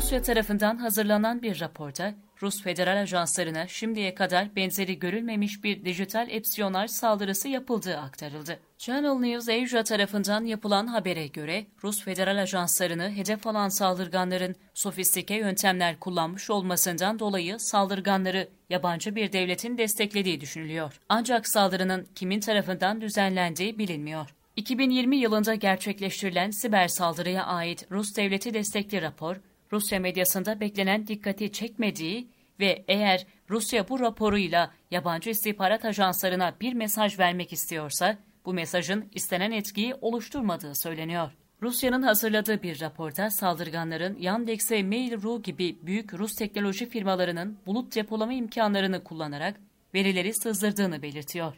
Rusya tarafından hazırlanan bir raporda Rus federal ajanslarına şimdiye kadar benzeri görülmemiş bir dijital espiyonaj saldırısı yapıldığı aktarıldı. Channel News Asia tarafından yapılan habere göre Rus federal ajanslarını hedef alan saldırganların sofistike yöntemler kullanmış olmasından dolayı saldırganları yabancı bir devletin desteklediği düşünülüyor. Ancak saldırının kimin tarafından düzenlendiği bilinmiyor. 2020 yılında gerçekleştirilen siber saldırıya ait Rus devleti destekli rapor, Rusya medyasında beklenen dikkati çekmediği ve eğer Rusya bu raporuyla yabancı istihbarat ajanslarına bir mesaj vermek istiyorsa, bu mesajın istenen etkiyi oluşturmadığı söyleniyor. Rusya'nın hazırladığı bir raporda saldırganların Yandex Mail.ru gibi büyük Rus teknoloji firmalarının bulut depolama imkanlarını kullanarak verileri sızdırdığını belirtiyor.